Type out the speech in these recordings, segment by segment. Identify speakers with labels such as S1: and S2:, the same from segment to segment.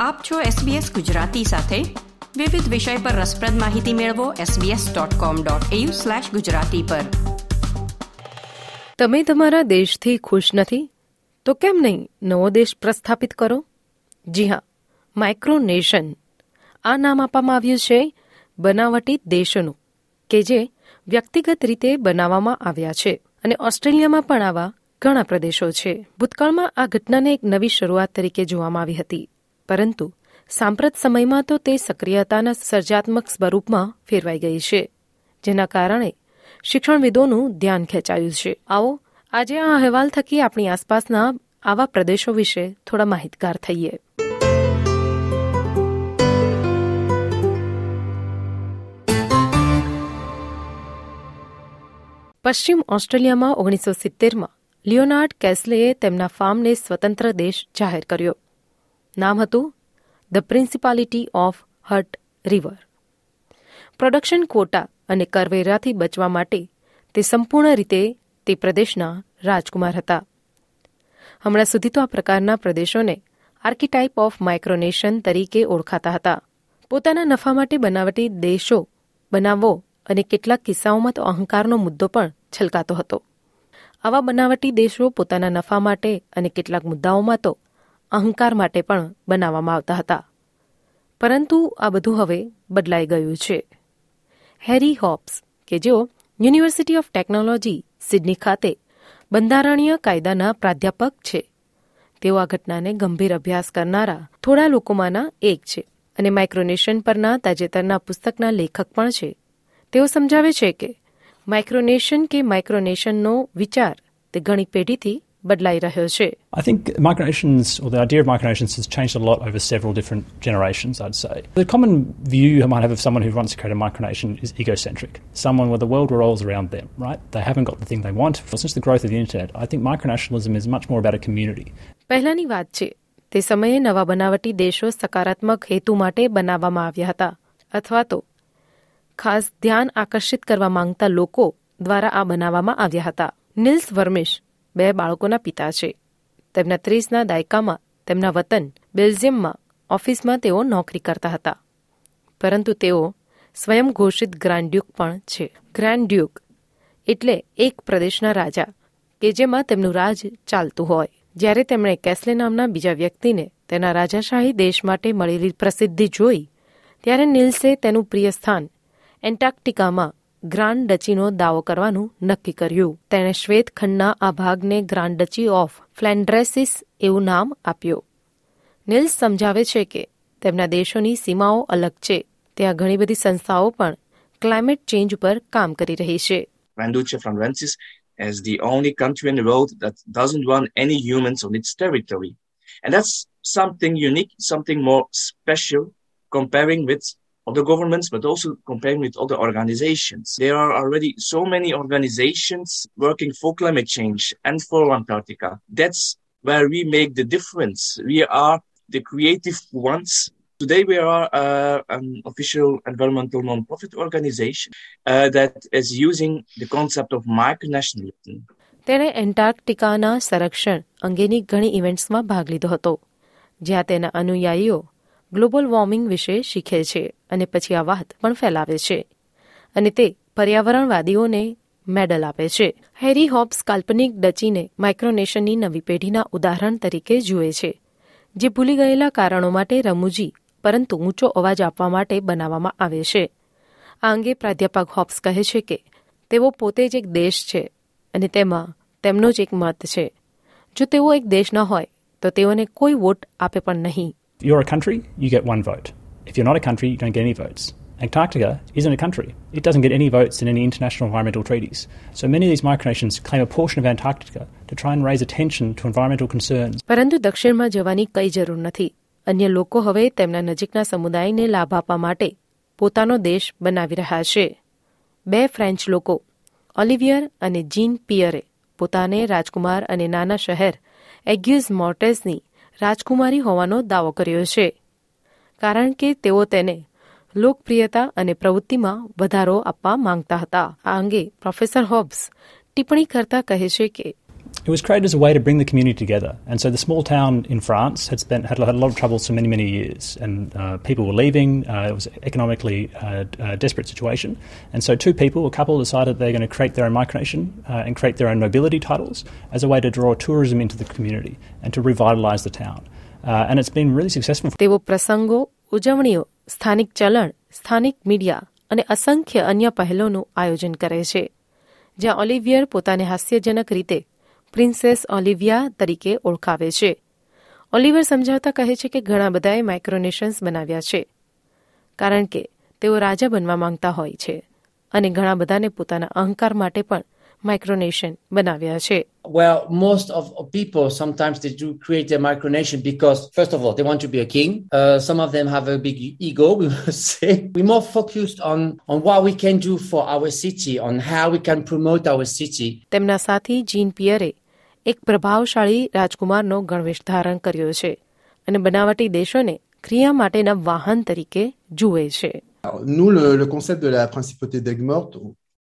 S1: આપ છો SBS ગુજરાતી સાથે. વિવિધ વિષય પર રસપ્રદ માહિતી મેળવો sbs.com.au/gujarati પર.
S2: તમે તમારા દેશથી ખુશ નથી? તો કેમ નહીં નવો દેશ પ્રસ્થાપિત કરો? જી હા માઇક્રોનેશન આ નામ આપવામાં આવ્યું છે બનાવટી દેશોનું, કે જે વ્યક્તિગત રીતે બનાવવામાં આવ્યા છે. અને ઓસ્ટ્રેલિયામાં પણ આવા ઘણા પ્રદેશો છે. ભૂતકાળમાં આ ઘટનાને એક નવી શરૂઆત તરીકે જોવામાં આવી હતી. પરંતુ સાંપ્રત સમયમાં તો તે સક્રિયતાના સર્જાત્મક સ્વરૂપમાં ફેરવાઈ ગઈ છે, જેના કારણે શિક્ષણવિદોનું ધ્યાન ખેંચાયું છે. આવો, આજે આ અહેવાલ થકી આપણી આસપાસના આવા પ્રદેશો વિશે થોડા માહિતગાર થઈએ. પશ્ચિમ ઓસ્ટ્રેલિયામાં ઓગણીસો સિત્તેરમાં લિયોનાર્ડ કેસલેએ તેમના ફાર્મને સ્વતંત્ર દેશ જાહેર કર્યો. નામ હતું the principality of Hutt river production quota અને કરવેરાથી બચવા માટે તે સંપૂર્ણ રીતે તે પ્રદેશના રાજકુમાર હતા. હમણાં સુધી તો આ પ્રકારના પ્રદેશોને આર્કિટાઇપ ઓફ માઇક્રોનેશન તરીકે ઓળખાતા હતા. પોતાના નફા માટે બનાવટી દેશો બનાવવો અને કેટલાક કિસ્સાઓમાં તો અહંકારનો મુદ્દો પણ છલકાતો હતો. આવા બનાવટી દેશો પોતાના નફા માટે અને કેટલાક મુદ્દાઓમાં તો અહંકાર માટે પણ બનાવવામાં આવતા હતા. પરંતુ આ બધું હવે બદલાઈ ગયું છે. હેરી હોપ્સ, કે જેઓ યુનિવર્સિટી ઓફ ટેકનોલોજી, સિડની ખાતે બંધારણીય કાયદાના પ્રાધ્યાપક છે. તેઓ આ ઘટનાને ગંભીર અભ્યાસ કરનારા થોડા લોકોમાંના એક છે અને માઇક્રોનેશન પરના તાજેતરના પુસ્તકના લેખક પણ છે. તેઓ સમજાવે છે કે માઇક્રોનેશન કે માઇક્રોનેશનનો વિચાર તે ઘણી પેઢીથી બદલાઈ રહ્યો છે
S3: I think micronations, or the idea of micronations, has changed a lot over several different generations, I'd say. The common view you might have of someone who wants to create a micronation is egocentric. Someone where the world revolves around them, right? They haven't got the thing they want. Since the growth of the internet, I think micronationalism is much more about a community.
S2: પહેલાની વાત છે તે સમયે નવા બનાવટી દેશો સકારાત્મક હેતુ માટે બનાવવામાં આવ્યા હતા અથવા તો ખાસ ધ્યાન આકર્ષિત કરવા માંગતા લોકો દ્વારા આ બનાવવામાં આવ્યા હતા નિલ્સ વર્મિશ બે બાળકોના પિતા છે. તેમના ત્રીસના દાયકામાં તેમના વતન બેલ્જિયમમાં ઓફિસમાં તેઓ નોકરી કરતા હતા. પરંતુ તેઓ સ્વયં ઘોષિત ગ્રાન્ડ ડ્યુક પણ છે. ગ્રાન્ડ ડ્યુક એટલે એક પ્રદેશના રાજા કે જેમાં તેમનું રાજ ચાલતું હોય. જ્યારે તેમણે કેસલે નામના બીજા વ્યક્તિને તેના રાજાશાહી દેશ માટે મળેલી પ્રસિદ્ધિ જોઈ, ત્યારે નિલ્સે તેનું પ્રિય સ્થાન એન્ટાર્કટિકામાં ગ્રાન્ડ ડચીનો દાવો કરવાનું નક્કી કર્યું તેણે શ્વેત ખંડના આ ભાગને ગ્રાન્ડ ડચી ઓફ ફ્લેન્ડ્રેસિસ એવું નામ આપ્યું નિલ્સ સમજાવે છે કે તેમના દેશોની સીમાઓ અલગ છે ત્યાં ઘણી બધી સંસ્થાઓ પણ ક્લાઇમેટ ચેન્જ ઉપર કામ કરી રહી છે
S4: Granduce Franvensis as the only country in the world that doesn't want any humans on its territory. And that's something unique, something more special comparing with other governments, but also comparing with other organizations. There are already so many organizations working for climate change and for Antarctica. That's where we make the difference. We are the creative ones. Today we are uh, an official environmental non-profit organization uh, that is using the concept of micronationalism.
S2: તેણે એન્ટાર્કટિકાના સંરક્ષણ અંગેની ઘણી ઇવેન્ટ્સમાં ભાગ લીધો હતો જ્યાં તેના અનુયાયીઓ ગ્લોબલ વોર્મિંગ વિશે શીખે છે અને પછી આ વાત પણ ફેલાવે છે. અને તે પર્યાવરણવાદીઓને મેડલ આપે છે. હેરી હોબ્સ કાલ્પનિક ડચીને માઇક્રોનેશનની નવી પેઢીના ઉદાહરણ તરીકે જુએ છે, જે ભૂલી ગયેલા કારણો માટે રમૂજી, પરંતુ ઊંચો અવાજ આપવા માટે બનાવવામાં આવે છે. આ અંગે પ્રાધ્યાપક હોબ્સ કહે છે કે, તેઓ પોતે જ એક દેશ છે અને તેમાં તેમનો જ એક મત છે. જો તેઓ એક દેશ ન હોય, તો તેઓને કોઈ વોટ આપે પણ નહીં.
S3: If you're a country, you get one vote. If you're not a country, you don't get any votes. Antarctica isn't a country. It doesn't get any votes in any international environmental treaties. So many of these micronations claim a portion of Antarctica to try and raise attention to environmental concerns.
S2: પરંતુ દક્ષિણમાં જવાની કઈ જરૂર નથી અન્ય લોકો હવે તેમના નજીકના સમુદાયને લાભ આપવા માટે પોતાનો દેશ બનાવી રહ્યા છે બે ફ્રેન્ચ લોકો ઓલિવિયર અને જીન પિયરે પોતાને રાજકુમાર અને નાના શહેર એગ્યુઝ મોર્ટેસની રાજકુમારી હોવાનો દાવો કર્યો છે. કારણ કે તેઓ તેને લોકપ્રિયતા અને પ્રવૃત્તિમાં વધારો આપવા માંગતા હતા. આ અંગે પ્રોફેસર હોબ્સ ટિપ્પણી કરતા કહે છે કે
S3: It was created as a way to bring the community together. And so the small town in France had spent had, had a lot of troubles for many, many years. And uh, people were leaving. Uh, it was an economically uh, uh, desperate situation. And so two people, a couple, decided they're going to create their own micronation uh, and create their own nobility titles as a way to draw tourism into the community and to revitalise the town. Uh, and it's been really successful.
S2: તેઓ પ્રસંગો ઉજવણીઓ સ્થાનિક ચલણ સ્થાનિક media અને અસંખ્ય અન્ય પહેલોનું આયોજન કરે છે જ્યાં ઓલિવિયર પોતાને હાસ્યજનક રીતે પ્રિન્સેસ ઓલિવિયા તરીકે ઓળખાવે છે. ઓલિવર સમજાવતા કહે છે કે ઘણા બધાએ માઇક્રોનેશન્સ બનાવ્યા છે, કારણ કે તેઓ રાજા બનવા માંગતા હોય છે અને ઘણા બધાને પોતાના અહંકાર માટે પણ માઇક્રોનેશન બનાવ્યા છે
S5: Well, most of, people sometimes they do create their micronation because, first of all, they want to be a king. Uh, some of them have a big ego, we must say. We're more focused on, on what we can do for our city, on how we can promote our city.
S2: તેમના સાથી જીન પિયરે એક પ્રભાવશાળી રાજકુમારનો ગણવેશ ધારણ કર્યો છે અને બનાવટી દેશોને ક્રિયા માટેના વાહન તરીકે જુએ છે
S6: Alors, nous, le, le concept de la principauté d'Aigues-Mortes,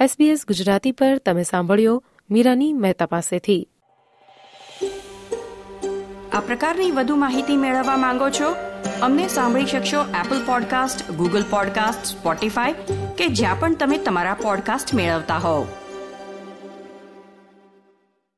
S2: SBS Gujarati પર તમે સાંભળ્યો મીરાની મહેતા પાસેથી.
S1: આ પ્રકારની વધુ માહિતી મેળવવા માંગો છો? અમને સાંભળી શકશો Apple podcast Google podcast Spotify કે જ્યાં પણ તમે તમારા પોડકાસ્ટ મેળવતા હોવ.